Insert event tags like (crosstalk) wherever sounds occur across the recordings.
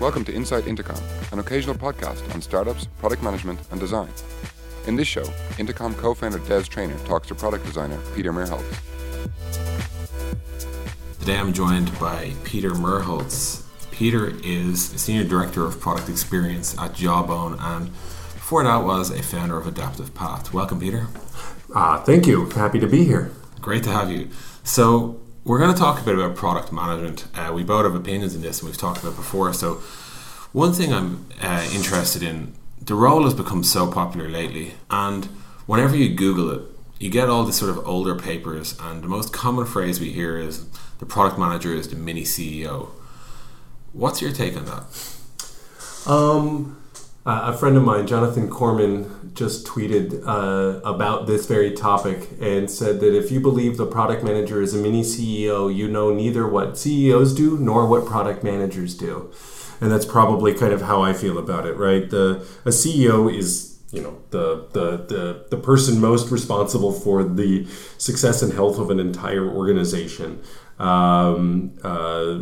Welcome to Inside Intercom, an occasional podcast on startups, product management, and design. In this show, Intercom co founder Des Traynor talks to product designer Peter Merholz. Today I'm joined by Peter Merholz. Peter is Senior Director of Product Experience at Jawbone and before that was a founder of Adaptive Path. Welcome, Peter. Uh, thank you. Happy to be here. Great to have you. So, we're going to talk a bit about product management. Uh, we both have opinions in this, and we've talked about before. So, one thing I'm uh, interested in the role has become so popular lately, and whenever you Google it, you get all these sort of older papers, and the most common phrase we hear is the product manager is the mini CEO. What's your take on that? Um, a friend of mine, Jonathan Korman, just tweeted uh, about this very topic and said that if you believe the product manager is a mini CEO, you know neither what CEOs do nor what product managers do. And that's probably kind of how I feel about it, right? The a CEO is you know the, the the the person most responsible for the success and health of an entire organization. Um, uh,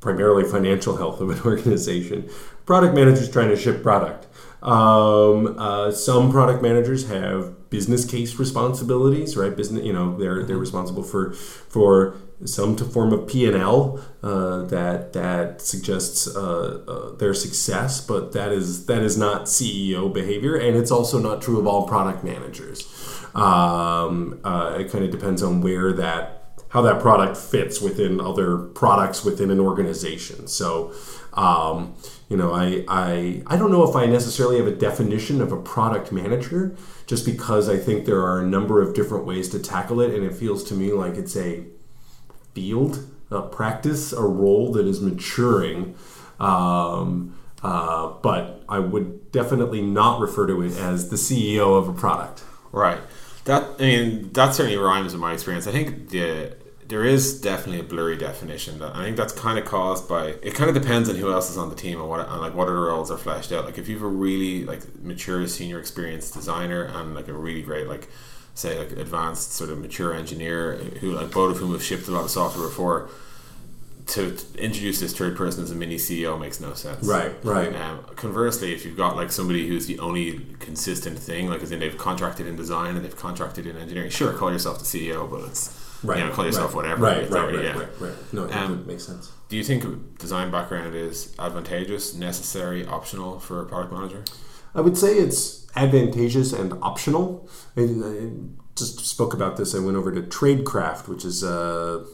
primarily financial health of an (laughs) organization. Product managers trying to ship product. Um, uh, some product managers have business case responsibilities, right? Business, you know, they're they're responsible for for some to form of P and L uh, that that suggests uh, uh, their success, but that is that is not CEO behavior, and it's also not true of all product managers. Um, uh, it kind of depends on where that how that product fits within other products within an organization. So, um, you know, I, I I don't know if I necessarily have a definition of a product manager, just because I think there are a number of different ways to tackle it, and it feels to me like it's a field, a practice, a role that is maturing. Um, uh, but I would definitely not refer to it as the CEO of a product. Right. That I mean that certainly rhymes in my experience. I think the there is definitely a blurry definition. That I think that's kind of caused by it. Kind of depends on who else is on the team and what and like what other roles are fleshed out. Like if you have a really like mature senior experienced designer and like a really great like say like advanced sort of mature engineer who like both of whom have shipped a lot of software before to introduce this third person as a mini CEO makes no sense. Right, right. Um, conversely, if you've got like somebody who's the only consistent thing, like as in they've contracted in design and they've contracted in engineering, sure, call yourself the CEO, but it's right, you know, call yourself right, whatever. Right, right, right, yeah. right, right, No, um, makes sense. Do you think a design background is advantageous, necessary, optional for a product manager? I would say it's advantageous and optional. I, I just spoke about this. I went over to Tradecraft, which is a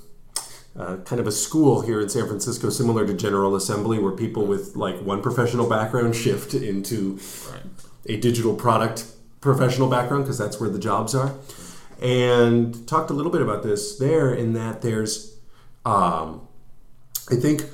uh, kind of a school here in San Francisco, similar to General Assembly, where people with like one professional background (laughs) shift into right. a digital product professional background because that's where the jobs are. And talked a little bit about this there, in that there's, um, I think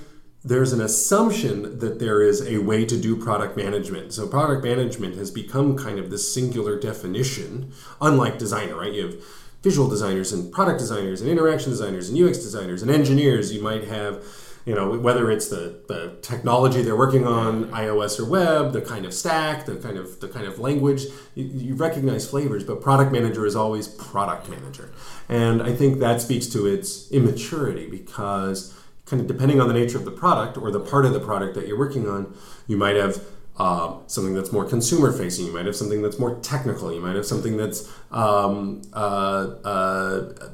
there's an assumption that there is a way to do product management. So product management has become kind of this singular definition, unlike designer, right? You have visual designers and product designers and interaction designers and UX designers and engineers. You might have, you know, whether it's the, the technology they're working on, iOS or web, the kind of stack, the kind of the kind of language. You, you recognize flavors, but product manager is always product manager, and I think that speaks to its immaturity because kind of depending on the nature of the product or the part of the product that you're working on, you might have uh, something that's more consumer facing. You might have something that's more technical. You might have something that's um, uh, uh,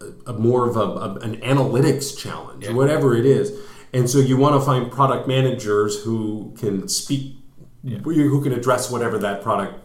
a, a more of a, a, an analytics challenge, yeah. whatever it is. And so you want to find product managers who can speak, yeah. who can address whatever that product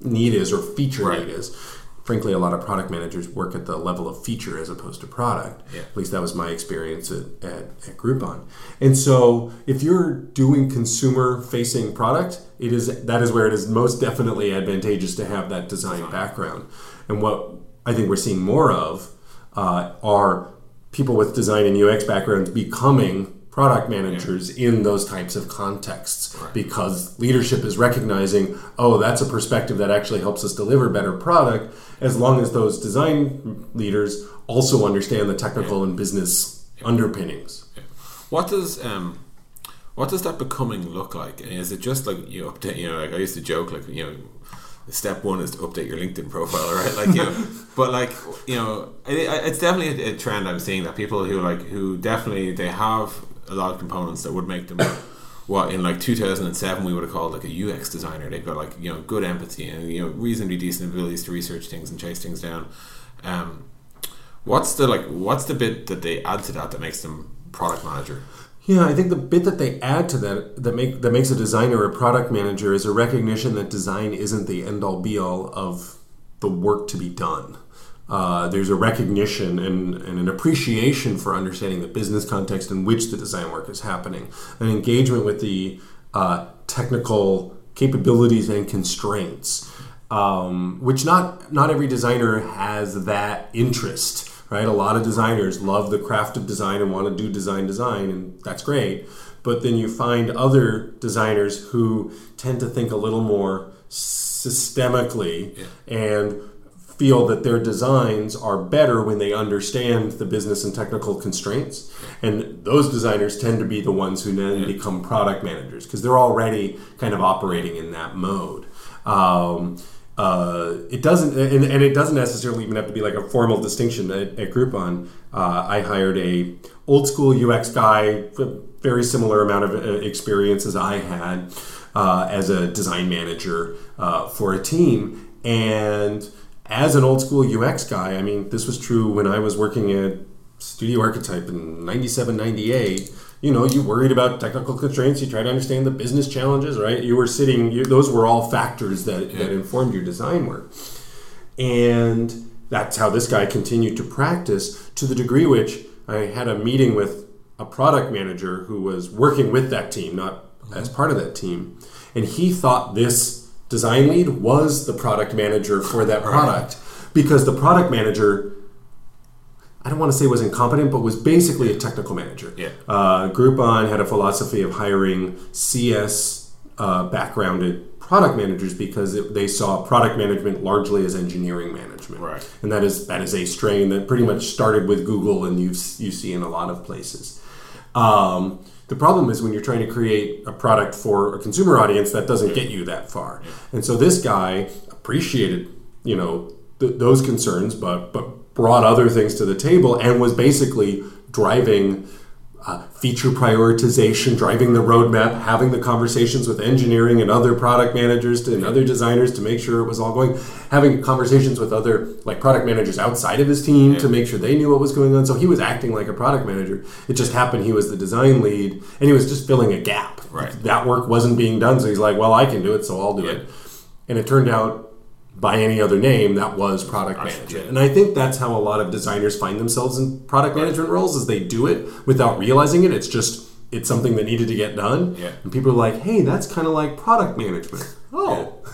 need is or feature right. need is frankly, a lot of product managers work at the level of feature as opposed to product. Yeah. At least that was my experience at, at, at, Groupon. And so, if you're doing consumer facing product, it is that is where it is most definitely advantageous to have that design, design. background. And what I think we're seeing more of uh, are people with design and UX backgrounds becoming product managers yeah. in those types of contexts right. because leadership is recognizing oh that's a perspective that actually helps us deliver better product as long as those design leaders also understand the technical yeah. and business yeah. underpinnings what does um, what does that becoming look like is it just like you update you know like i used to joke like you know step one is to update your LinkedIn profile, right? Like, you know, (laughs) but like, you know, it, it's definitely a, trend I'm seeing that people who like, who definitely they have a lot of components that would make them (coughs) what in like 2007 we would have called like a UX designer. They've got like you know good empathy and you know reasonably decent abilities to research things and chase things down. Um, what's the like? What's the bit that they add to that that makes them product manager? Yeah, I think the bit that they add to that that make that makes a designer a product manager is a recognition that design isn't the end all be all of the work to be done. Uh, there's a recognition and, and, an appreciation for understanding the business context in which the design work is happening, an engagement with the uh, technical capabilities and constraints, um, which not not every designer has that interest. Right, a lot of designers love the craft of design and want to do design design, and that's great. But then you find other designers who tend to think a little more systemically yeah. and feel that their designs are better when they understand the business and technical constraints. And those designers tend to be the ones who then yeah. become product managers because they're already kind of operating in that mode. Um, uh, it doesn't, and, and, it doesn't necessarily even have to be like a formal distinction at, at Groupon. Uh, I hired a old school UX guy, very similar amount of uh, experience as I had uh, as a design manager uh, for a team, and as an old school UX guy, I mean, this was true when I was working at Studio Archetype in 97, 98. You know, you worried about technical constraints, you try to understand the business challenges, right? You were sitting, you, those were all factors that, yeah. that informed your design work. And that's how this guy continued to practice to the degree which I had a meeting with a product manager who was working with that team, not mm-hmm. as part of that team. And he thought this design lead was the product manager for that product because the product manager I don't want to say was incompetent, but was basically a technical manager. Yeah. Uh, Groupon had a philosophy of hiring CS uh, backgrounded product managers because it, they saw product management largely as engineering management. Right. And that is that is a strain that pretty much started with Google and you you see in a lot of places. Um, the problem is when you're trying to create a product for a consumer audience that doesn't get you that far. And so this guy appreciated, you know, th- those concerns, but but brought other things to the table and was basically driving uh, feature prioritization, driving the roadmap, having the conversations with engineering and other product managers to, and other designers to make sure it was all going, having conversations with other like product managers outside of his team yeah. to make sure they knew what was going on. So he was acting like a product manager. It just happened he was the design lead and he was just filling a gap. Right. That work wasn't being done, so he's like, "Well, I can do it, so I'll do yeah. it." And it turned out by any other name that was product management. And i think that's how a lot of designers find themselves in product management roles is they do it without realizing it. It's just it's something that needed to get done. Yeah. and people are like hey that's kind of like product management. (laughs) Oh. Yeah.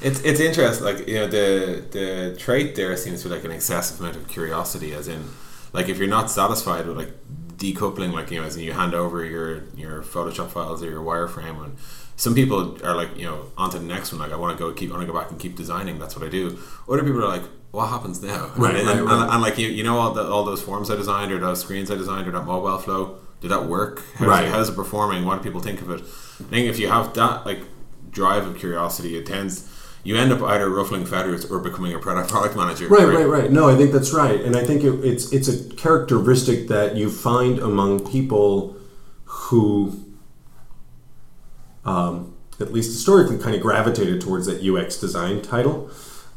It's, it's interesting, like you know the the trait there seems to be like an excessive amount of curiosity, as in, like if you're not satisfied with like decoupling, like you know, as in you hand over your your Photoshop files or your wireframe, and some people are like, you know, on to the next one. Like, I want to go keep, I want to go back and keep designing. That's what I do. Other people are like, what happens now? Right, and, right, and, right. And, and, like, you, you know, all, the, all those forms I designed or those screens I designed or that mobile flow. Did that work? How's, right. it, how's it performing? What do people think of it? I think if you have that like drive of curiosity, it tends you end up either ruffling feathers or becoming a product product manager. Right, right, right. No, I think that's right, and I think it, it's it's a characteristic that you find among people who um, at least historically, kind of gravitated towards that UX design title.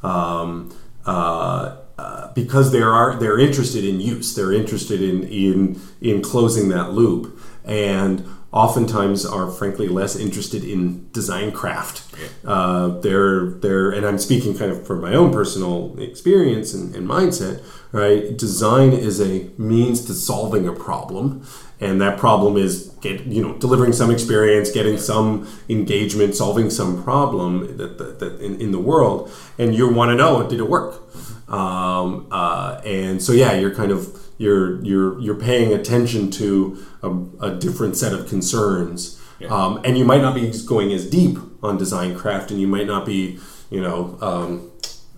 Um, uh, uh, because they are they're interested in use, they're interested in in in closing that loop, and oftentimes are frankly less interested in design craft. Uh, they're they're and I'm speaking kind of from my own personal experience and, and mindset. Right, design is a means to solving a problem, and that problem is get you know delivering some experience getting some engagement solving some problem that, that, that in, in, the world and you want to know did it work um, uh, and so yeah you're kind of you're you're you're paying attention to a, a different set of concerns yeah. um, and you might not be going as deep on design craft and you might not be you know um,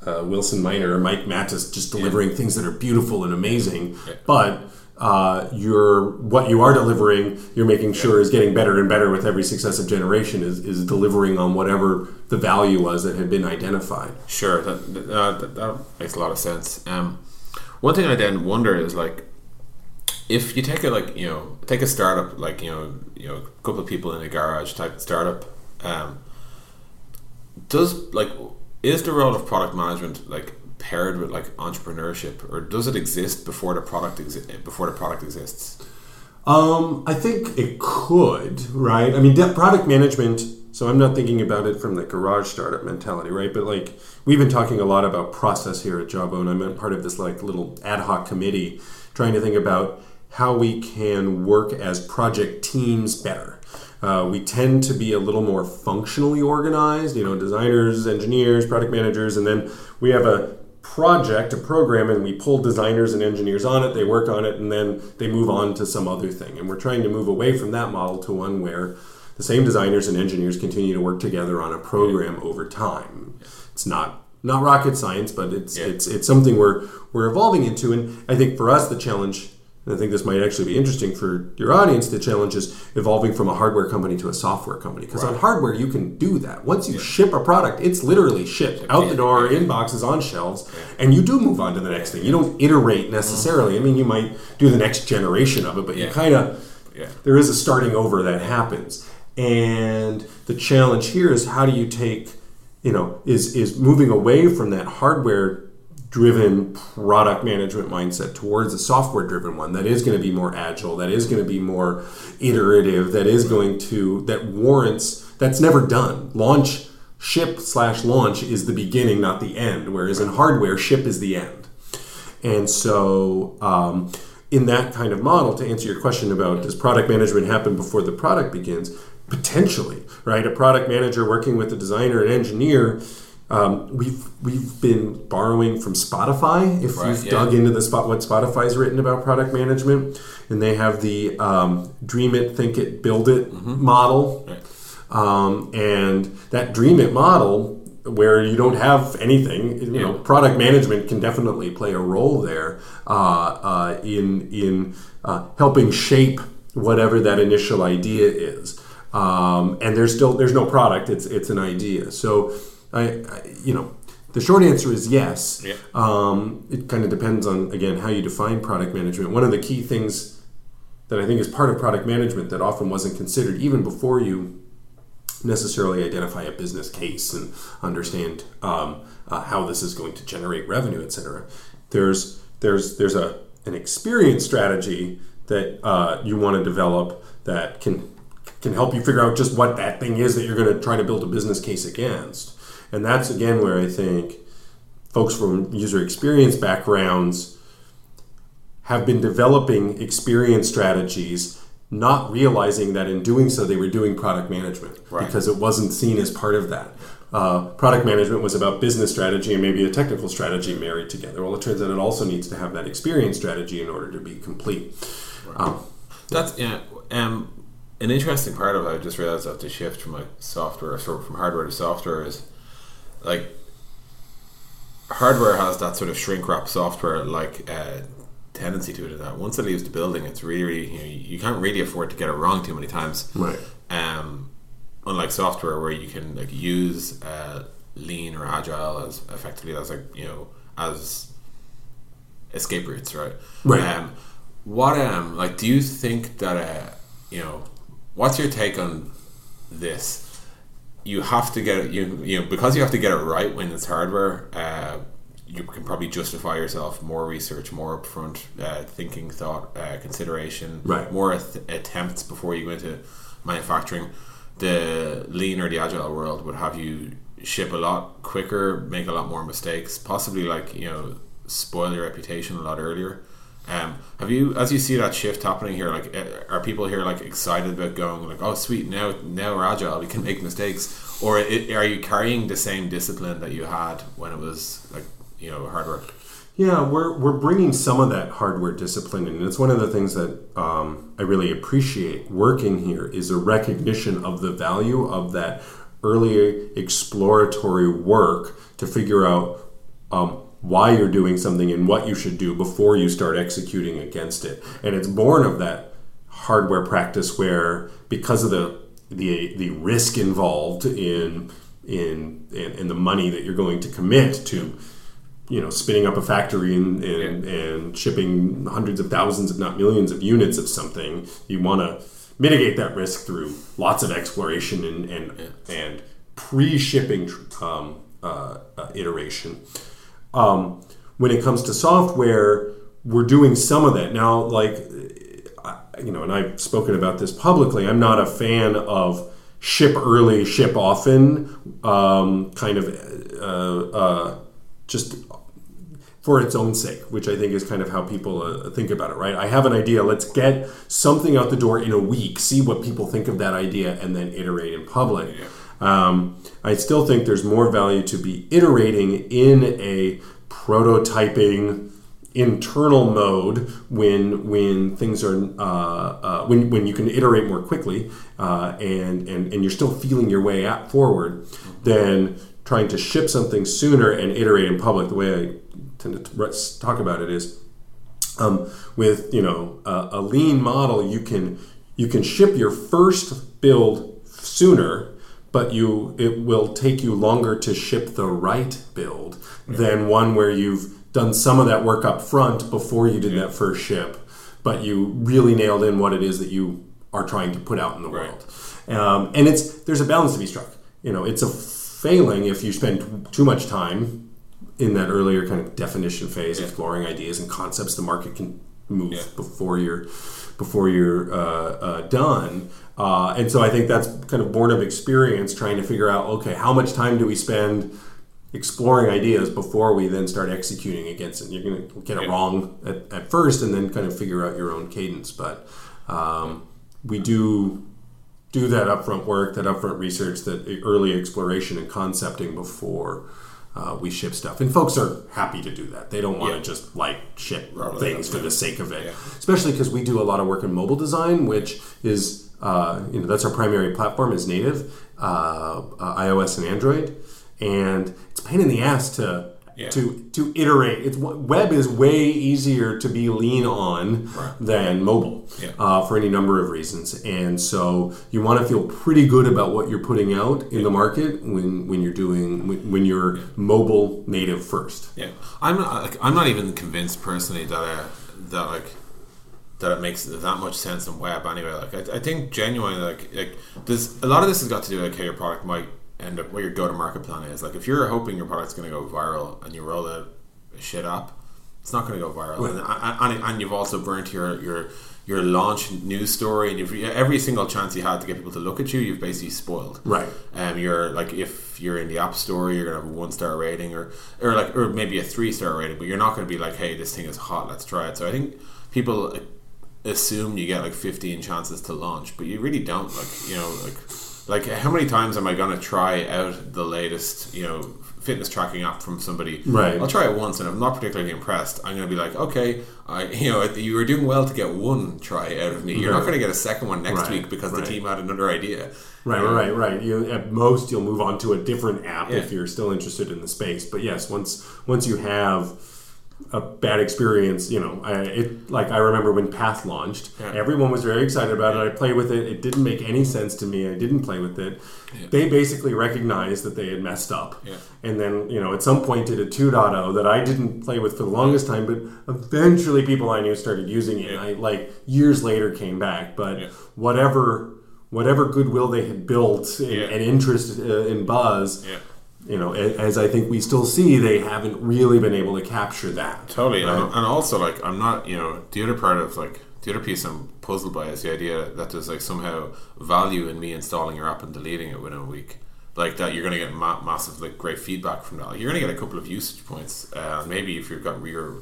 uh, Wilson Miner or Mike Matas just delivering yeah. things that are beautiful and amazing yeah. but uh, what you are delivering you're making sure is getting better and better with every successive generation is, is delivering on whatever the value was that had been identified. Sure that, uh, that, that makes a lot of sense. Um, one thing i then wonder is like if you take a like you know take a startup like you know you know a couple of people in a garage type startup, um, does like is the role of product management like paired with like entrepreneurship, or does it exist before the product exi- before the product exists? Um, I think it could, right? I mean, product management. So I'm not thinking about it from the garage startup mentality, right? But like we've been talking a lot about process here at Jawbone. and I'm part of this like little ad hoc committee trying to think about how we can work as project teams better. Uh, we tend to be a little more functionally organized, you know, designers, engineers, product managers, and then we have a project, a program, and we pull designers and engineers on it, they work on it, and then they move on to some other thing. And we're trying to move away from that model to one where the same designers and engineers continue to work together on a program over time. It's not not rocket science, but it's Yeah. it's it's something we're we're evolving into. And I think for us the challenge, and I think this might actually be interesting for your audience, the challenge is evolving from a hardware company to a software company. Because on hardware you can do that. Once you ship a product, it's literally shipped out the Yeah. door in boxes on shelves, and you do move on to the next thing. You don't iterate necessarily. I mean, you might do the next generation of it, but you kind of Yeah. there is a starting over that happens. And the challenge here is how do you take, you know, is is moving away from that hardware driven product management mindset towards a software driven one that is going to be more agile, that is going to be more iterative, that is going to that warrants that's never done. Launch ship slash launch is the beginning, not the end. Whereas in hardware, ship is the end. And so, um, in that kind of model, to answer your question about does product management happen before the product begins? Potentially, right? A product manager working with a designer and engineer. Um, we've we've been borrowing from Spotify. If Right, you've yeah. dug into the spot what Spotify's written about product management, and they have the um, Dream It, Think It, Build It model. Right. Um, and that dream it model where you don't have anything you know product management can definitely play a role there uh, uh, in in uh, helping shape whatever that initial idea is um, and there's still there's no product it's it's an idea so I, I you know the short answer is yes Yeah. um, it kind of depends on again how you define product management one of the key things that I think is part of product management that often wasn't considered even before you necessarily identify a business case and understand um, uh, how this is going to generate revenue, et cetera. There's there's there's a an experience strategy that uh, you want to develop that can can help you figure out just what that thing is that you're going to try to build a business case against. And that's again where I think folks from user experience backgrounds have been developing experience strategies, not realizing that in doing so they were doing product management Right. because it wasn't seen as part of that. Uh, product management was about business strategy and maybe a technical strategy married together. Well, it turns out it also needs to have that experience strategy in order to be complete. Um, That's yeah. Um, an interesting part of it, I just realized that the shift from like software, so from hardware to software, is like hardware has that sort of shrink wrap software like uh, tendency to it. That once it leaves the building, it's really, really you, know, you can't really afford to get it wrong too many times. Right. Um, unlike software, where you can like use uh, lean or agile as effectively as like you know as escape routes, right? Right. Um, what um like do you think that uh you know what's your take on this? You have to get it you you know because you have to get it right when it's hardware. Uh, you can probably justify yourself more research, more upfront uh, thinking, thought, uh, consideration, Right. more ath- attempts before you go into manufacturing. The lean or the agile world would have you ship a lot quicker, make a lot more mistakes, possibly like you know spoil your reputation a lot earlier. Um, have you, as you see that shift happening here, like uh, are people here like excited about going like, oh sweet, now now we're agile, we can make mistakes, or i are you carrying the same discipline that you had when it was like you know hardware? Yeah, we're, we're bringing some of that hardware discipline in. And it's one of the things that um, I really appreciate working here is a recognition of the value of that early exploratory work to figure out um, why you're doing something and what you should do before you start executing against it. And it's born of that hardware practice where because of the the, the risk involved in, in in in the money that you're going to commit to you know spinning up a factory and and, and shipping hundreds of thousands, if not millions, of units of something. You want to mitigate that risk through lots of exploration and and, and pre-shipping um, uh, uh, iteration. Um, when it comes to software, we're doing some of that now. Like you know, and I've spoken about this publicly. I'm not a fan of ship early, ship often, um, kind of uh, uh, just for its own sake, which I think is kind of how people uh, think about it, right? I have an idea, let's get something out the door in a week, see what people think of that idea, and then iterate in public. Yeah. Um, I still think there's more value to be iterating in a prototyping internal mode when when things are uh, uh, when, when you can iterate more quickly uh, and, and and you're still feeling your way forward than trying to ship something sooner and iterate in public. The way I tend to talk about it is um, with you know a, a lean model you can you can ship your first build sooner but you it will take you longer to ship the right build than one where you've done some of that work up front before you did yeah. that first ship, but you really nailed in what it is that you are trying to put out in the right. world. Um, and it's there's a balance to be struck. You know, it's a failing if you spend too much time in that earlier kind of definition phase, yeah. exploring ideas and concepts the market can move yeah. before you're before you're uh, uh, done. Uh, and so I think that's kind of born of experience, trying to figure out okay, how much time do we spend exploring ideas before we then start executing against it. You're going to get it wrong at, at, first and then kind of figure out your own cadence. But um, we do do that upfront work, that upfront research, that early exploration and concepting before. Uh, we ship stuff, and folks are happy to do that. They don't want to yeah. just like ship things for the sake of it, yeah. especially because we do a lot of work in mobile design, which is uh, you know that's our primary platform is native, uh, uh iOS and Android and it's a pain in the ass to yeah. to to iterate. It's web is way easier to be lean on right. than mobile yeah. uh, for any number of reasons, and so you want to feel pretty good about what you're putting out in yeah. the market when when you're doing when, when you're mobile native first. Yeah, I'm not, like, I'm not even convinced personally that uh, that like that it makes that much sense in web anyway. Like I, I think genuinely like like there's a lot of this has got to do with like how your product might and what your go to market plan is. Like if you're hoping your product's going to go viral and you roll a shit up, it's not going to go viral. And, and, and, you've also burnt your your your launch news story, and you've every single chance you had to get people to look at you, you've basically spoiled. Right. Um, you're like if you're in the app store, you're gonna have a one star rating, or or like or maybe a three star rating, but you're not going to be like, hey, this thing is hot, let's try it. So I think people assume you get like 15 chances to launch, but you really don't. Like you know like like how many times am I going to try out the latest, you know, fitness tracking app from somebody? Right. I'll try it once, and I'm not particularly impressed. I'm going to be like, okay, I, (laughs) you know, you were doing well to get one try out of me. You're right. not going to get a second one next right. week because right. the team had another idea. Right, um, right, right. You at most you'll move on to a different app yeah. if you're still interested in the space. But yes, once once you have a bad experience. You know, I, it like I remember when Path launched, yeah. everyone was very excited about it. I played with it. It didn't make any sense to me. I didn't play with it. Yeah. They basically recognized that they had messed up, yeah. and then you know at some point did a 2.0 that I didn't play with for the longest time, but eventually people I knew started using it. I like years later came back, but whatever whatever goodwill they had built and, and interest uh, in buzz you know, as I think we still see, they haven't really been able to capture that. Totally, right? and, also like I'm not, you know, the other part of like the other piece I'm puzzled by is the idea that there's like somehow value in me installing your app and deleting it within a week. Like that, you're going to get ma- massive, like great feedback from that. You're going to get a couple of usage points, uh, maybe if you've got your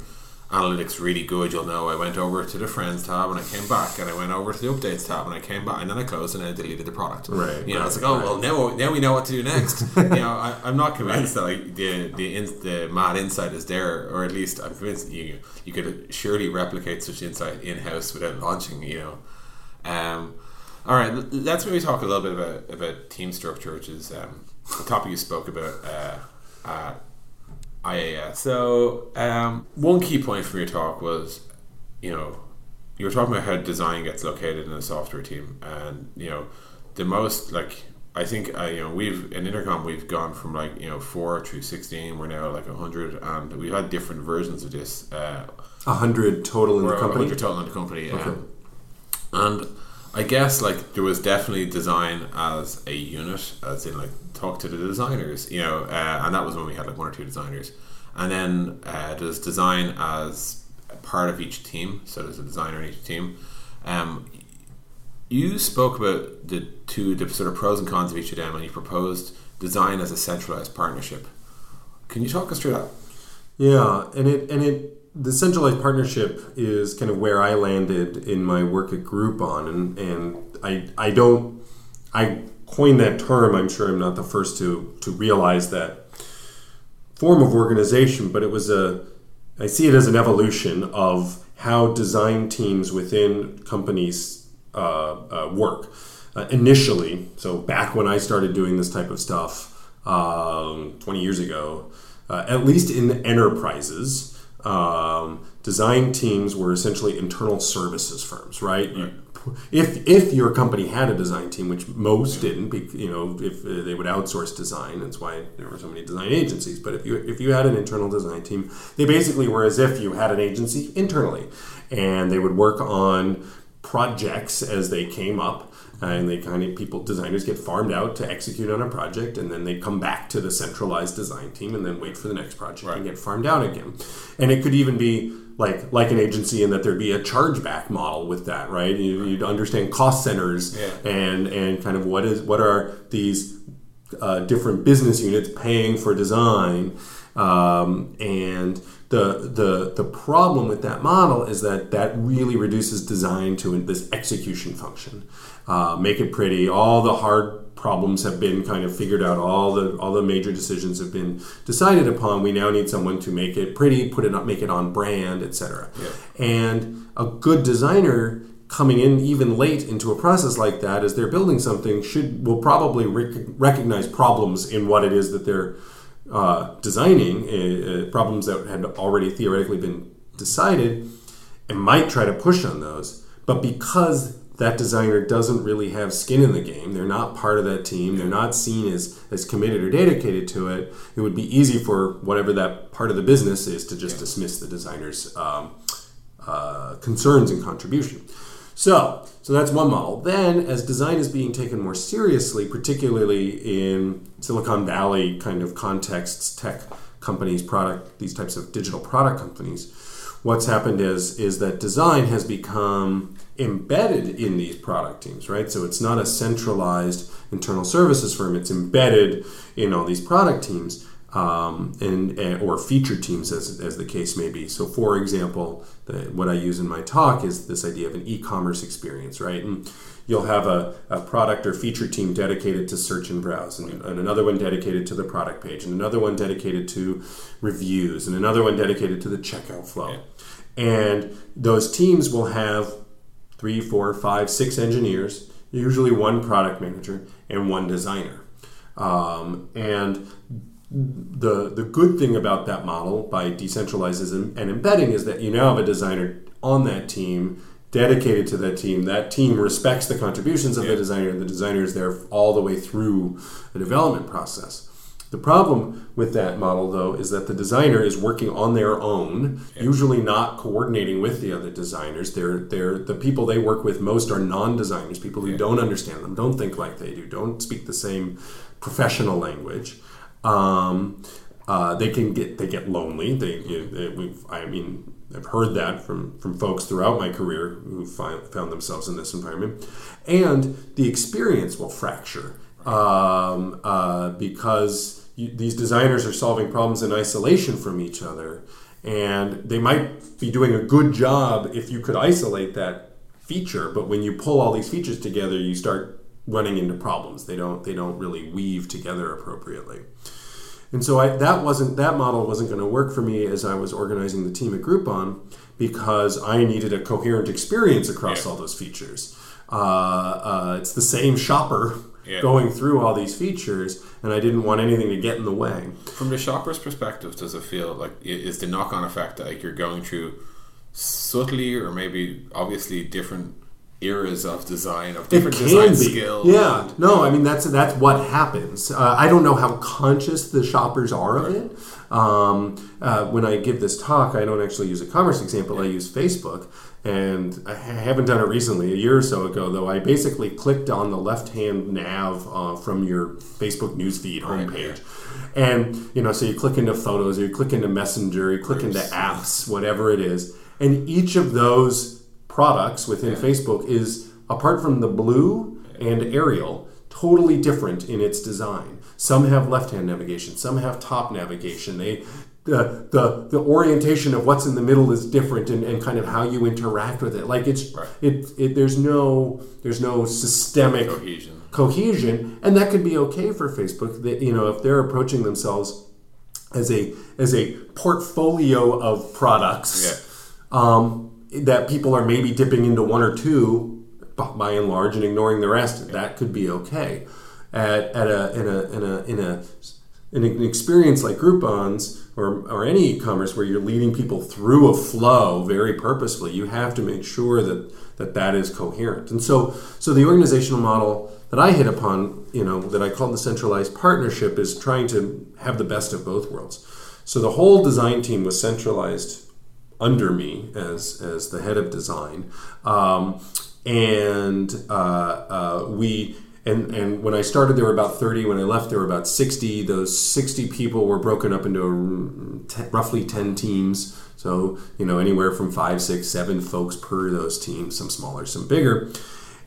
analytics really good, you'll know I went over to the friends tab and I came back, and I went over to the updates tab and I came back, and then I closed and I deleted the product. Right. You know, right, it's like, oh right. well, now now we know what to do next. (laughs) you know, I, am not convinced that like the the in, the mad insight is there, or at least I'm convinced you you could surely replicate such insight in house without launching. You know. Um, all right, let's maybe talk a little bit about about team structure, which is um, a topic you spoke about. Uh, uh, IAS. So um, one key point from your talk was, you know, you were talking about how design gets located in a software team, and you know, the most like I think uh, you know we've in Intercom we've gone from like you know four through sixteen. We're now like hundred, and we've had different versions of this. Uh, A hundred total in the company. 100 total in the company. Okay. Um, and I guess like there was definitely design as a unit, as in like talk to the designers, you know, uh, and that was when we had like one or two designers, and then uh, there's design as a part of each team. So there's a designer in each team. Um, you spoke about the two the sort of pros and cons of each of them, and you proposed design as a centralized partnership. Can you talk us through that? Yeah, and it and it the centralized partnership is kind of where I landed in my work at Groupon, and and I I don't I coined that term. I'm sure I'm not the first to to realize that form of organization, but it was a I see it as an evolution of how design teams within companies uh, uh, work. Uh, initially, so back when I started doing this type of stuff um, 20 years ago, uh, at least in enterprises, um, design teams were essentially internal services firms, right? You- if if your company had a design team, which most didn't, bec- you know, if uh, they would outsource design, that's why there were so many design agencies. But if you if you had an internal design team, they basically were as if you had an agency internally, and they would work on projects as they came up and they kind of people designers get farmed out to execute on a project and then they come back to the centralized design team and then wait for the next project and get farmed out again. And it could even be like like an agency in that there'd be a chargeback model with that right? You, you'd understand cost centers Yeah. and and kind of what is what are these uh, different business units paying for design. Um, and the, the the problem with that model is that that really reduces design to this execution function uh, make it pretty. All the hard problems have been kind of figured out. All the all the major decisions have been decided upon. We now need someone to make it pretty put it up make it on brand etc and a good designer coming in even late into a process like that as they're building something should will probably rec- recognize problems in what it is that they're uh, designing uh, problems that had already theoretically been decided and might try to push on those. But because that designer doesn't really have skin in the game they're not part of that team they're not seen as as committed or dedicated to it it would be easy for whatever that part of the business is to just dismiss the designer's um, uh, concerns and contribution. So, so that's one model. Then, as design is being taken more seriously, particularly in Silicon Valley kind of contexts, tech companies, product, these types of digital product companies, what's happened is is that design has become embedded in these product teams, right? So it's not a centralized internal services firm; it's embedded in all these product teams um, and, and or feature teams as, as the case may be. So, for example, the, what I use in my talk is this idea of an e-commerce experience, right? And you'll have a, a product or feature team dedicated to search and browse, and, and another one dedicated to the product page, and another one dedicated to reviews, and another one dedicated to the checkout flow. And those teams will have three, four, five, six engineers, usually one product manager and one designer. Um, and the the good thing about that model by decentralizing and embedding is that you now have a designer on that team dedicated to that team. That team respects the contributions of the designer and the designer is there all the way through the development process the problem with that model though is that the designer is working on their own usually not coordinating with the other designers. They're they're the people they work with most are non-designers people who don't understand them don't think like they do don't speak the same professional language. Um, uh, they can get they get lonely. They, you, they we've, I mean, I've heard that from from folks throughout my career who find, found themselves in this environment, and the experience will fracture um, uh, because you, these designers are solving problems in isolation from each other, and they might be doing a good job if you could isolate that feature, but when you pull all these features together, you start running into problems. They don't they don't really weave together appropriately. And so I, that wasn't that model wasn't going to work for me as I was organizing the team at Groupon because I needed a coherent experience across Yeah. all those features. Uh, uh, it's the same shopper Yeah. going through all these features, and I didn't want anything to get in the way. From the shopper's perspective, does it feel like is the knock-on effect that like you're going through subtly or maybe obviously different eras of design of different design be. skills. Yeah, no, I mean that's that's what happens. Uh, I don't know how conscious the shoppers are of it. Um, uh, when I give this talk, I don't actually use a commerce example. I use Facebook, and I haven't done it recently. A year or so ago, though, I basically clicked on the left-hand nav uh, from your Facebook newsfeed Right, homepage. And you know, so you click into photos, or you click into Messenger, you click into apps, whatever it is, and each of those products within Facebook is apart from the blue and Arial, totally different in its design. Some have left-hand navigation, some have top navigation. They the, the the orientation of what's in the middle is different and, and kind of how you interact with it. Like it's Right. it, it there's no there's no systemic Cohesion. cohesion, and that could be okay for Facebook. That you know, if they're approaching themselves as a as a portfolio of products um, that people are maybe dipping into one or two by and large and ignoring the rest, that could be okay. At, at a in a in a in a in an experience like Groupon's or, or any e-commerce where you're leading people through a flow very purposefully, you have to make sure that that that is coherent. And so so the organizational model that I hit upon, you know, that I call the centralized partnership is trying to have the best of both worlds. So the whole design team was centralized under me as as the head of design, um, and uh, uh, we and and when I started there were about thirty. When I left there were about sixty. Those sixty people were broken up into a, roughly ten teams. So you know anywhere from five, six, seven folks per those teams. Some smaller, some bigger,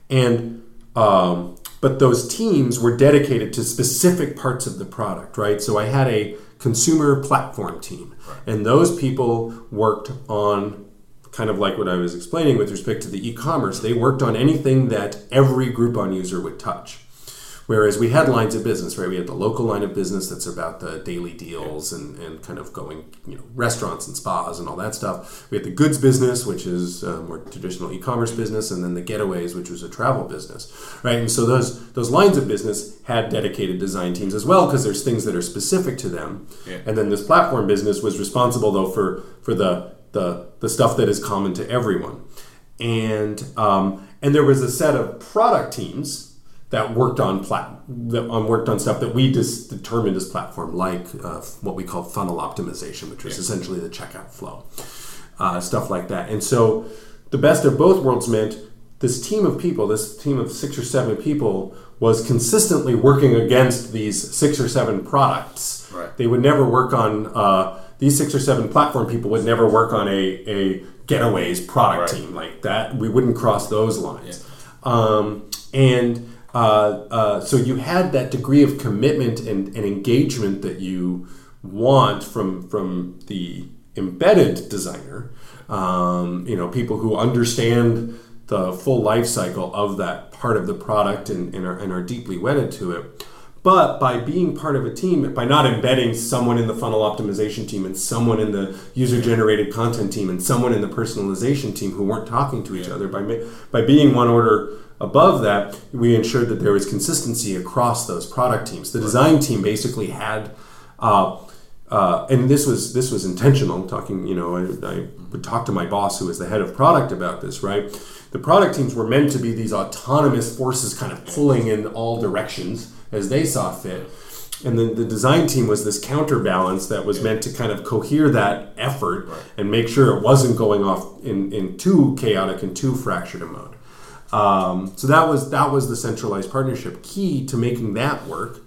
and. Um, but those teams were dedicated to specific parts of the product, right? So I had a consumer platform team, and those people worked on kind of like what I was explaining with respect to the e-commerce. They worked on anything that every Groupon user would touch. Whereas we had lines of business, right? We had the local line of business that's about the daily deals and, and kind of going, you know, restaurants and spas and all that stuff. We had the goods business, which is uh, more traditional e-commerce business, and then the getaways, which was a travel business, right? And so those those lines of business had dedicated design teams as well because there's things that are specific to them. Yeah. And then this platform business was responsible though for for the the the stuff that is common to everyone. And um, and there was a set of product teams that worked on plat that on worked on stuff that we just determined as platform, like uh, what we call funnel optimization, which was essentially the checkout flow, uh, stuff like that. And so, the best of both worlds meant this team of people, this team of six or seven people, was consistently working against these six or seven products. Right. They would never work on uh, these six or seven platform people would never work on a a getaways product Right. team like that. We wouldn't cross those lines. Um, and uh, uh, so you had that degree of commitment and, and engagement that you want from from the embedded designer. Um, you know, people who understand the full life cycle of that part of the product and, and, are, and are deeply wedded to it. But by being part of a team, by not embedding someone in the funnel optimization team and someone in the user generated content team and someone in the personalization team who weren't talking to each other, by, by being one order above that, we ensured that there was consistency across those product teams. The design team basically had. Uh, uh, and this was this was intentional. Talking, you know, I, I would talk to my boss, who was the head of product, about this. Right, the product teams were meant to be these autonomous forces, kind of pulling in all directions as they saw fit. And then the design team was this counterbalance that was meant to kind of cohere that effort and make sure it wasn't going off in, in too chaotic and too fractured a mode. Um, so that was that was the centralized partnership. Key to making that work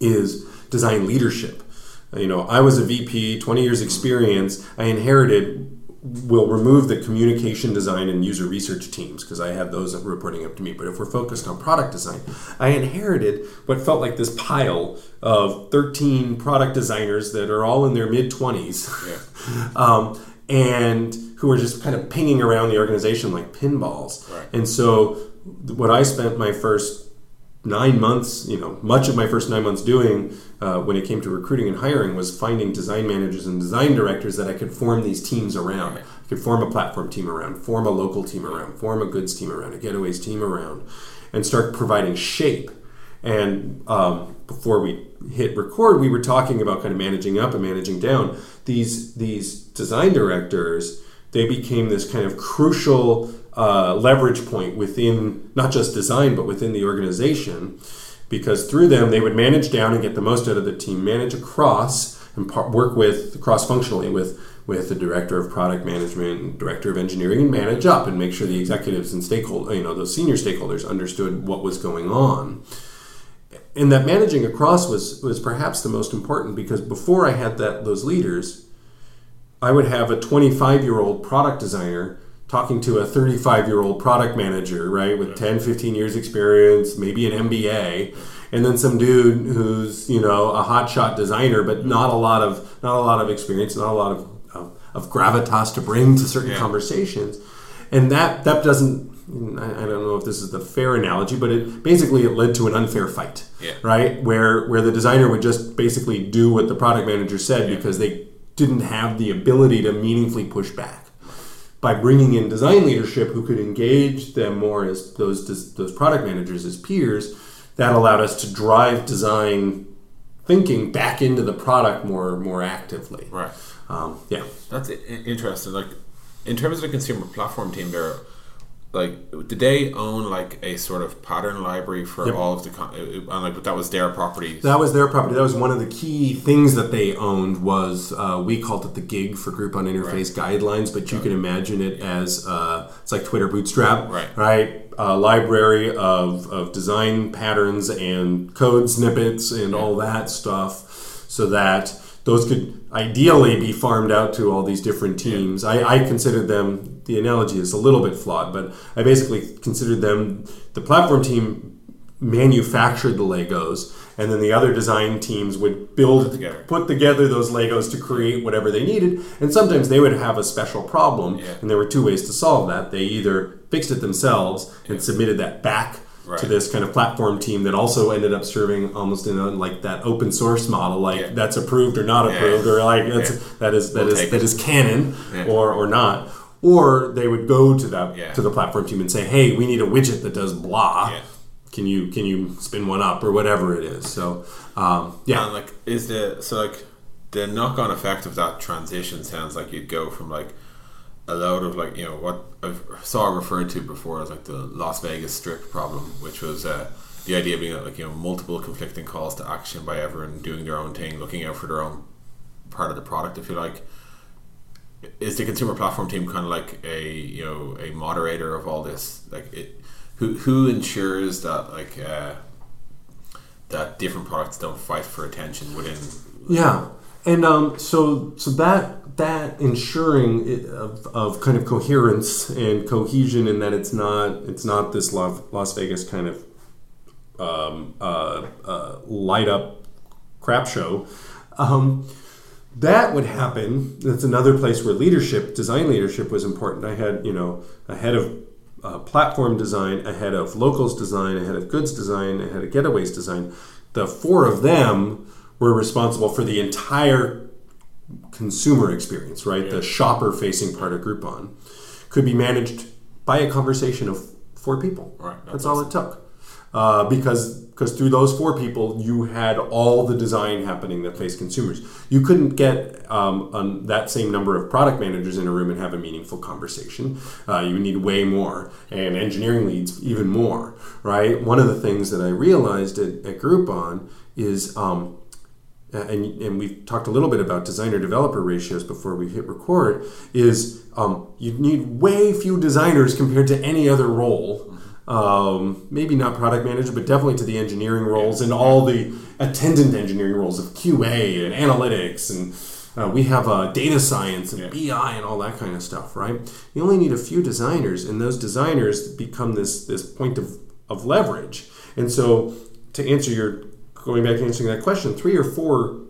is design leadership. You know, I was a VP, 20 years experience. I inherited will remove the communication design and user research teams because I had those reporting up to me. But if we're focused on product design, I inherited what felt like this pile of 13 product designers that are all in their mid 20s. (laughs) um, and who are just kind of pinging around the organization like pinballs. Right. And so, what I spent my first nine months, you know, much of my first nine months doing uh, when it came to recruiting and hiring was finding design managers and design directors that I could form these teams around. I could form a platform team around, form a local team around, form a goods team around, a getaways team around, and start providing shape. And um, before we hit record, we were talking about kind of managing up and managing down. These these design directors they became this kind of crucial uh, leverage point within not just design but within the organization because through them they would manage down and get the most out of the team, manage across and par- work with cross functionally with with the director of product management director of engineering and manage up and make sure the executives and stakeholders, you know, those senior stakeholders understood what was going on. And that managing across was was perhaps the most important because before I had that those leaders, I would have a 25 year old product designer talking to a 35 year old product manager, right, with 10, 15 years experience, maybe an MBA, and then some dude who's, you know, a hotshot designer, but not a lot of, not a lot of experience, not a lot of, of, of gravitas to bring to certain Yeah. conversations. And that, that doesn't, I I don't know if this is the fair analogy, but it basically it led to an unfair fight, Yeah. right? Where where the designer would just basically do what the product manager said because they didn't have the ability to meaningfully push back by bringing in design leadership who could engage them more as those those product managers as peers that allowed us to drive design thinking back into the product more more actively Right. um, yeah That's interesting. Like, in terms of the consumer platform team, there, like, did they own like a sort of pattern library for Yep. all of the, con- and like that was their property? that was their property that was one of the key things that they owned was uh, we called it the gig for Groupon interface guidelines but you can imagine it as uh, it's like twitter bootstrap Right. right a library of, of design patterns and code snippets and all that stuff so that those could ideally be farmed out to all these different teams. I, I considered them, the analogy is a little bit flawed, but I basically considered them, the platform team manufactured the Legos, and then the other design teams would build, together. put together those Legos to create whatever they needed. And sometimes they would have a special problem, Yeah. and there were two ways to solve that. They either fixed it themselves and submitted that back Right. to this kind of platform team that also ended up serving almost in a, like that open source model, like Yeah. that's approved or not Yeah. approved, or like that's, Yeah. that is that We'll is that is canon Yeah. or or not. Or they would go to that Yeah. to the platform team and say, "Hey, we need a widget that does blah. Yeah. Can you can you spin one up or whatever it is?" So um, yeah, And like, is the so like the knock on effect of that transition sounds like you'd go from like a load of like you know what I saw referred to before as like the Las Vegas Strip problem, which was uh, the idea being that like you know multiple conflicting calls to action by everyone doing their own thing, looking out for their own part of the product. If you like, is the consumer platform team kind of like a you know a moderator of all this? Like it, who who ensures that like uh, that different products don't fight for attention within Yeah, and um, so so that that ensuring it, of, of kind of coherence and cohesion, and that it's not it's not this Las Vegas kind of um, uh, uh, light up crap show. Um, that would happen. That's another place where leadership, design leadership, was important. I had you know a head of uh, platform design, a head of locals design, a head of goods design, a head of getaways design. The four of them were responsible for the entire consumer experience, right? The shopper facing part of Groupon could be managed by a conversation of four people. Right, That's, that's all it took. Uh, because because through those four people, you had all the design happening that faced consumers. You couldn't get um, um, that same number of product managers in a room and have a meaningful conversation. Uh, you need way more, and engineering leads even more, right? One of the things that I realized at, at Groupon is um, and, and we've talked a little bit about designer developer ratios before we hit record is um, you need way few designers compared to any other role. Um, maybe not product manager but definitely to the engineering roles and all the attendant engineering roles of qa and analytics and uh, we have uh, data science and bi and all that kind of stuff right? You only need a few designers and those designers become this this point of, of leverage. And so to answer your going back to answering that question, three or four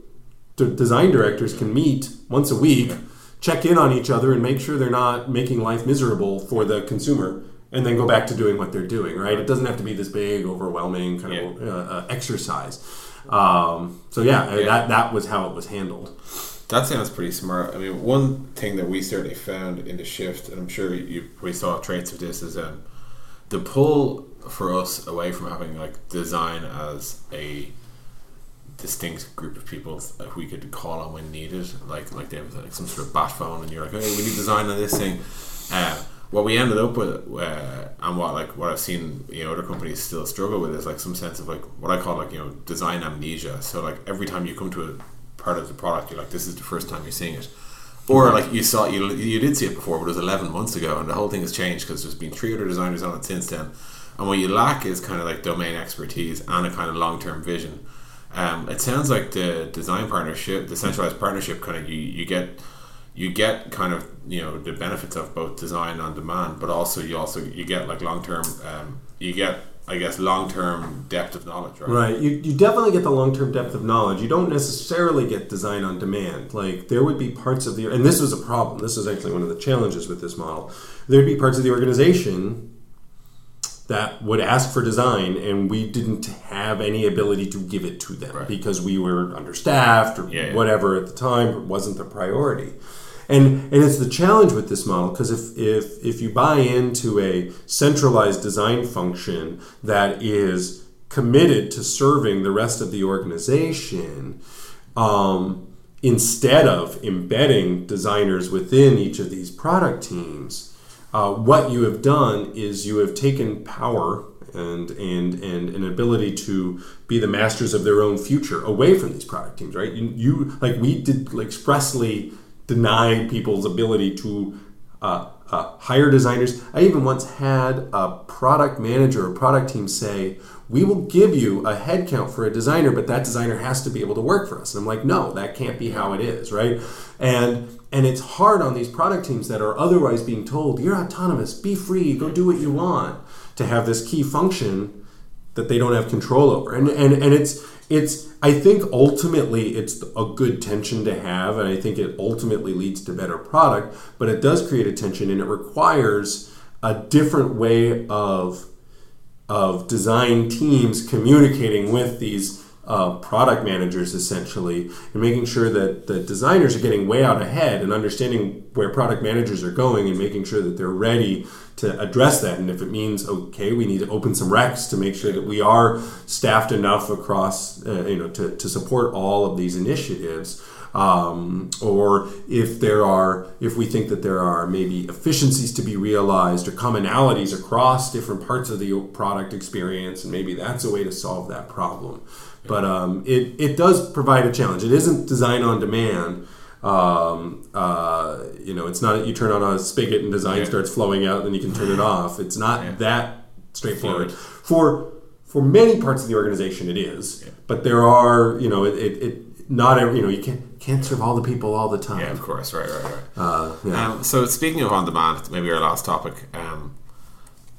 d- design directors can meet once a week, check in on each other, and make sure they're not making life miserable for the consumer, and then go back to doing what they're doing. Right? It doesn't have to be this big, overwhelming kind of uh, uh, exercise. Um, so yeah, Yeah. that that was how it was handled. That sounds pretty smart. I mean, one thing that we certainly found in the shift, and I'm sure you we saw traits of this, is um, the pull for us away from having like design as a distinct group of people that we could call on when needed, like like they have like some sort of bat phone, and you're like, hey, we need design on this thing. Uh, what we ended up with, uh, and what like what I've seen, you know, other companies still struggle with is like some sense of like what I call like you know design amnesia. So like every time you come to a part of the product, you're like, this is the first time you're seeing it, or like you saw you you did see it before, but it was 11 months ago, and the whole thing has changed because there's been three other designers on it since then. And what you lack is kind of like domain expertise and a kind of long term vision. Um, it sounds like the design partnership, the centralized partnership, kind of you, you get you get kind of you know the benefits of both design on demand, but also you also you get like long term um, you get I guess long term depth of knowledge, right? Right. You, you definitely get the long term depth of knowledge. You don't necessarily get design on demand. Like there would be parts of the and this was a problem. This is actually one of the challenges with this model. There'd be parts of the organization that would ask for design and we didn't have any ability to give it to them Right. because we were understaffed or Yeah, yeah. whatever at the time it wasn't the priority and and it's the challenge with this model because if if if you buy into a centralized design function that is committed to serving the rest of the organization um, instead of embedding designers within each of these product teams, uh, what you have done is you have taken power and and and an ability to be the masters of their own future away from these product teams, right? You, you like we did expressly deny people's ability to uh, uh, hire designers. I even once had a product manager or product team say, "We will give you a headcount for a designer, but that designer has to be able to work for us." And I'm like, "No, that can't be how it is, right?" And and it's hard on these product teams that are otherwise being told, "You're autonomous, be free, go do what you want," to have this key function that they don't have control over. And and and it's it's I think ultimately it's a good tension to have and I think it ultimately leads to better product, but it does create a tension and it requires a different way of of design teams communicating with these uh, product managers essentially and making sure that the designers are getting way out ahead and understanding where product managers are going and making sure that they're ready to address that. And if it means okay we need to open some recs to make sure that we are staffed enough across uh, you know to, to support all of these initiatives um, or if there are if we think that there are maybe efficiencies to be realized or commonalities across different parts of the product experience and maybe that's a way to solve that problem but um, it, it does provide a challenge it isn't design on demand um, uh, you know it's not you turn on a spigot and design Yeah. starts flowing out and then you can turn it off it's not Yeah. that straightforward for for many parts of the organization it is but there are you know it, it, it not every you know you can't can't serve all the people all the time Yeah, of course, right, right, right. uh, yeah. Um, so speaking of on demand, maybe our last topic. Um,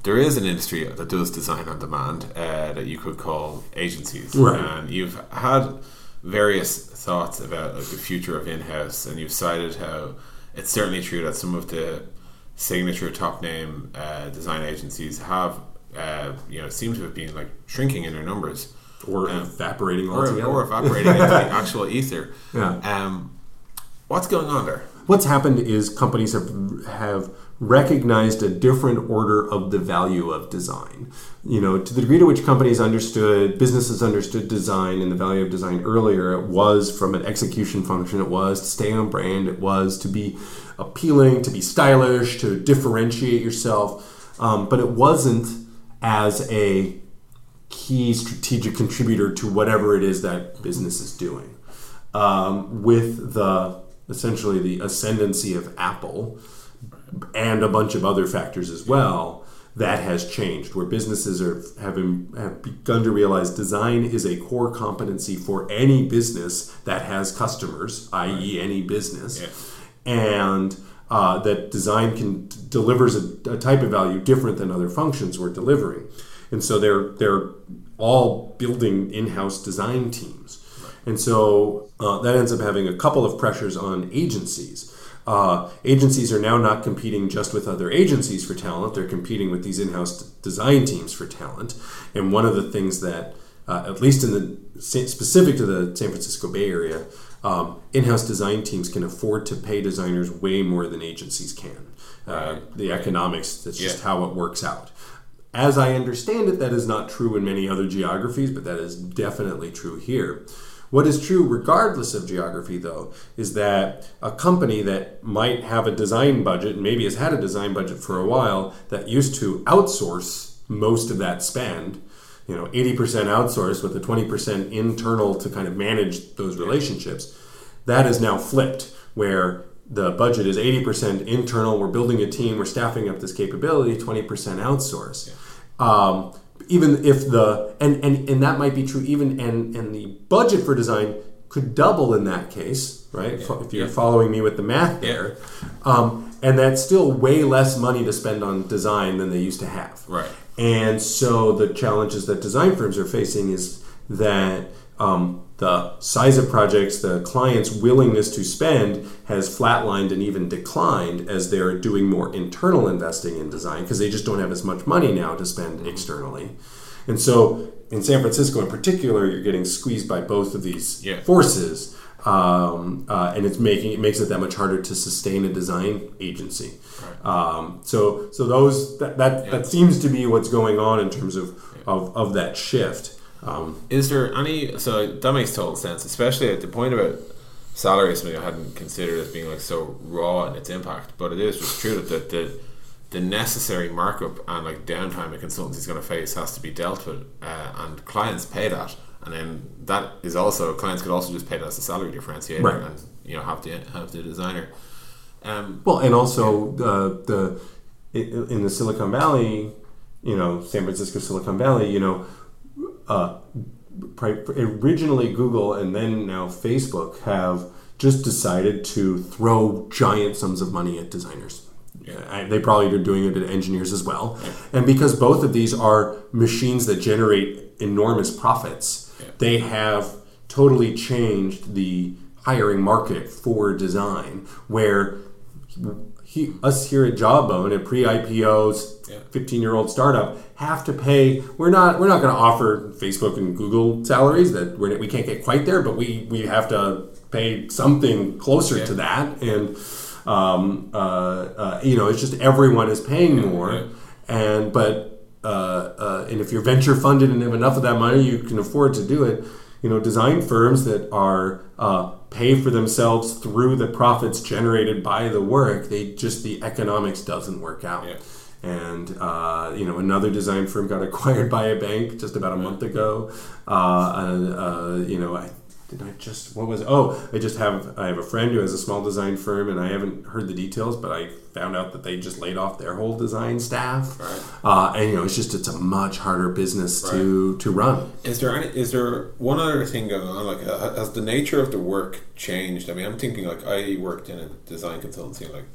there is an industry that does design on demand uh, that you could call agencies, Right. and you've had various thoughts about like, the future of in-house, and you've cited how it's certainly true that some of the signature top name uh, design agencies have, uh, you know, seem to have been like shrinking in their numbers or um, evaporating or, altogether or evaporating into the (laughs) actual ether. Yeah. Um, what's going on there? what's happened is companies have have recognized a different order of the value of design. You know, to the degree to which companies understood, businesses understood design and the value of design earlier, it was from an execution function, it was to stay on brand, it was to be appealing, to be stylish, to differentiate yourself. Um, but it wasn't as a key strategic contributor to whatever it is that business is doing. Um, with the essentially the ascendancy of Apple and a bunch of other factors as well, that has changed. Where businesses are have, have begun to realize design is a core competency for any business that has customers, i.e., any business, Yeah. and uh, that design can delivers a, a type of value different than other functions we're delivering, and so they're they're all building in-house design teams, and so uh, that ends up having a couple of pressures on agencies. Uh, agencies are now not competing just with other agencies for talent; they're competing with these in-house design teams for talent. And one of the things that, uh, at least in the specific to the San Francisco Bay Area, um, in-house design teams can afford to pay designers way more than agencies can. Uh, the economics, that's just Yeah. how it works out. As I understand it, that is not true in many other geographies, but that is definitely true here. What is true, regardless of geography, though, is that a company that might have a design budget, and maybe has had a design budget for a while, that used to outsource most of that spend, you know, 80% outsourced with the 20% internal to kind of manage those relationships, that is now flipped, where the budget is 80% internal, we're building a team, we're staffing up this capability, 20% outsource. Um, even if the and, and and that might be true even and and the budget for design could double in that case right Yeah. if you're Yeah. following me with the math there um, and that's still way less money to spend on design than they used to have Right. and so the challenges that design firms are facing is that um, the size of projects, the client's willingness to spend has flatlined and even declined as they're doing more internal investing in design because they just don't have as much money now to spend externally. And so in San Francisco in particular, you're getting squeezed by both of these Yeah. forces. Um, uh, and it's making it makes it that much harder to sustain a design agency. Um, so so those that that, Yeah. that seems to be what's going on in terms of of, of that shift. Um, Is there any? So that makes total sense, especially at the point about salary. Something I hadn't considered as being like so raw in its impact, but it is just true that the the, the necessary markup and like downtime a consultancy is going to face has to be dealt with, uh, and clients pay that, and then that is also clients could also just pay that as a salary differentiator, Right. and you know have the have the designer. Um, well, and also the the in the Silicon Valley, you know, San Francisco, Silicon Valley, you know, uh, originally Google and then now Facebook have just decided to throw giant sums of money at designers. I- They probably are doing it at engineers as well. And because both of these are machines that generate enormous profits, Yeah. they have totally changed the hiring market for design, where he, us here at Jawbone, a pre-IPO 15 year old startup have to pay we're not we're not going to offer facebook and google salaries that we're, we can't get quite there but we we have to pay something closer Yeah. to that and um, uh, uh, you know it's just everyone is paying more yeah. and but uh, uh, and if you're venture funded and have enough of that money you can afford to do it you know design firms that are uh, pay for themselves through the profits generated by the work they just the economics doesn't work out Yeah. and uh, you know another design firm got (laughs) acquired by a bank just about a month ago. Uh, uh, you know, I did I just what was oh I just have I have a friend who has a small design firm and I haven't heard the details, but I found out that they just laid off their whole design staff. Right. Uh, and you know, it's just it's a much harder business to to run. Is there any? Is there one other thing going on? Like, uh, has the nature of the work changed? I mean, I'm thinking like I worked in a design consultancy in like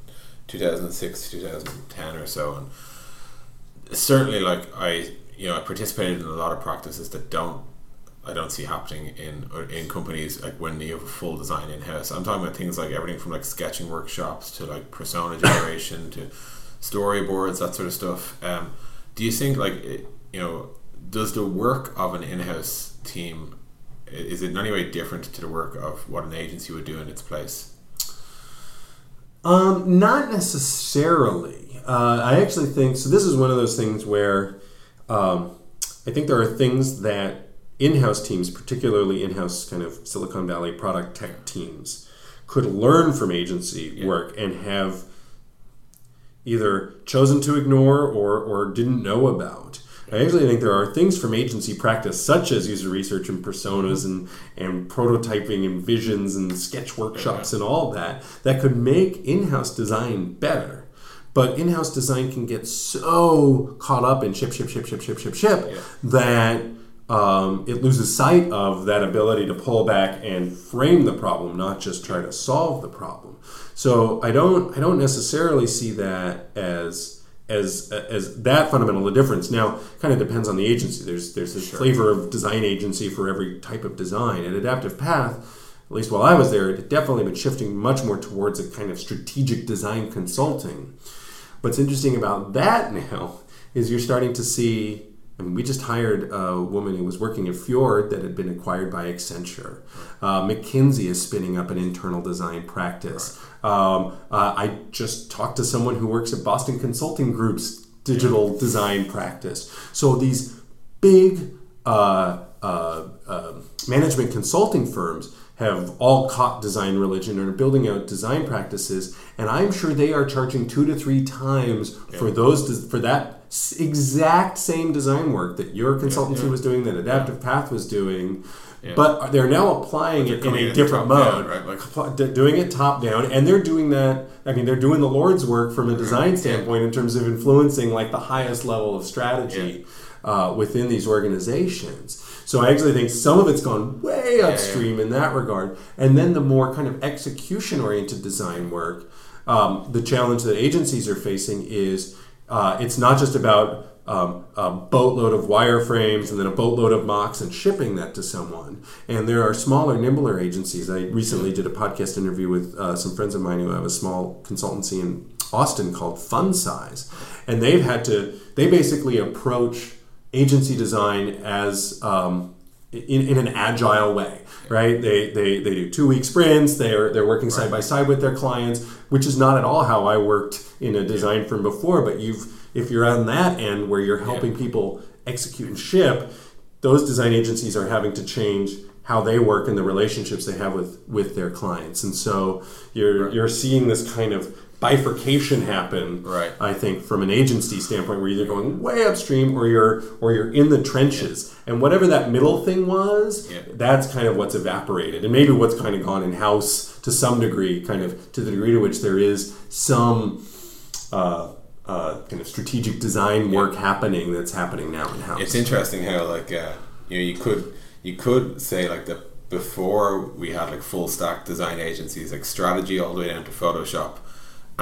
2006, 2010 or so, and certainly like I, you know, I participated in a lot of practices that don't. I don't see happening in in companies like when you have a full design in house. I'm talking about things like everything from like sketching workshops to like persona (coughs) generation to storyboards, that sort of stuff. Um, do you think like you know does the work of an in-house team is it in any way different to the work of what an agency would do in its place? Um, not necessarily. Uh, I actually think so. This is one of those things where um, I think there are things that in-house teams, particularly in-house kind of Silicon Valley product tech teams, could learn from agency Yeah. work and have either chosen to ignore or, or didn't know about. I actually think there are things from agency practice, such as user research and personas mm-hmm. and, and prototyping and visions and sketch workshops and all that, that could make in house design better. But in house design can get so caught up in ship, ship, ship, ship, ship, ship, ship Yeah. that um, it loses sight of that ability to pull back and frame the problem, not just try to solve the problem. So I don't I don't necessarily see that as as as that fundamental a difference. Now, kind of depends on the agency. There's there's this flavor of design agency for every type of design. At Adaptive Path, at least while I was there, it had definitely been shifting much more towards a kind of strategic design consulting. What's interesting about that now is you're starting to see. I mean, we just hired a woman who was working at Fjord that had been acquired by Accenture. Uh, McKinsey is spinning up an internal design practice. Um, uh, I just talked to someone who works at Boston Consulting Group's digital design practice. So these big uh, uh, uh, management consulting firms have all caught design religion and are building out design practices, and I'm sure they are charging two to three times yeah. for those for that exact same design work that your consultancy yeah, yeah. was doing, that Adaptive Path was doing. But they're now applying it in a different mode, down, right? like doing it top down, and they're doing that. I mean, they're doing the Lord's work from a design standpoint in terms of influencing like the highest level of strategy uh, within these organizations. So I actually think some of it's gone way upstream yeah, yeah. in that regard. And then the more kind of execution oriented design work, um, the challenge that agencies are facing is uh, it's not just about um, a boatload of wireframes and then a boatload of mocks and shipping that to someone. And there are smaller, nimbler agencies. I recently did a podcast interview with uh, some friends of mine who have a small consultancy in Austin called Funsize. And they've had to, they basically approach agency design as um, in, in an agile way, right? They, they, they do two week sprints. They're they're working side by side with their clients, which is not at all how I worked in a design firm before. But you've if you're on that end where you're helping people execute and ship, those design agencies are having to change how they work and the relationships they have with with their clients. And so you're right. you're seeing this kind of bifurcation happen. Right. I think from an agency standpoint, where you're either going way upstream or you're or you're in the trenches, yeah. and whatever that middle thing was, yeah. that's kind of what's evaporated, and maybe what's kind of gone in house to some degree, kind of to the degree to which there is some. Uh, uh, kind of strategic design work yeah. happening that's happening now in house. It's interesting how like uh, you know you could you could say like the before we had like full stack design agencies like strategy all the way down to Photoshop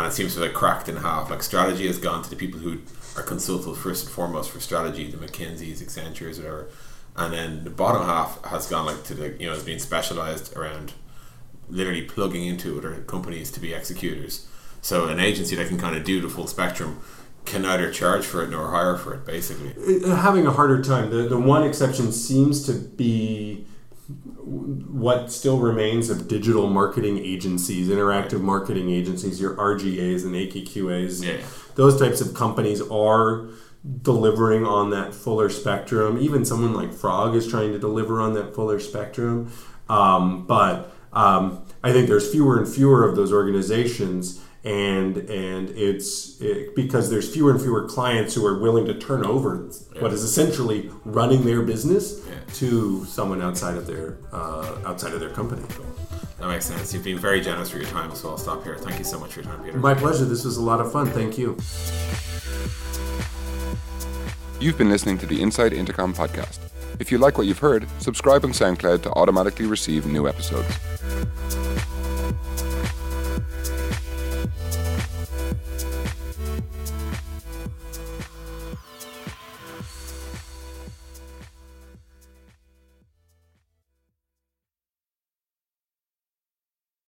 and it seems to have cracked in half. Like strategy has gone to the people who are consulted first and foremost for strategy, the McKinseys, Accentures, whatever, and then the bottom half has gone like to the you know has been specialized around literally plugging into other companies to be executors. So an agency that can kind of do the full spectrum can neither charge for it nor hire for it, basically. Uh, having a harder time. The the one exception seems to be what still remains of digital marketing agencies, interactive marketing agencies, your RGAs and AKQAs, yeah. those types of companies are delivering on that fuller spectrum. Even someone like Frog is trying to deliver on that fuller spectrum. Um, but um, I think there's fewer and fewer of those organizations and and it's it, because there's fewer and fewer clients who are willing to turn over yeah. what is essentially running their business yeah. to someone outside of their uh, outside of their company. That makes sense. You've been very generous for your time, so I'll stop here. Thank you so much for your time, Peter. My pleasure. This was a lot of fun. Thank you. You've been listening to the Inside Intercom podcast. If you like what you've heard, subscribe on SoundCloud to automatically receive new episodes.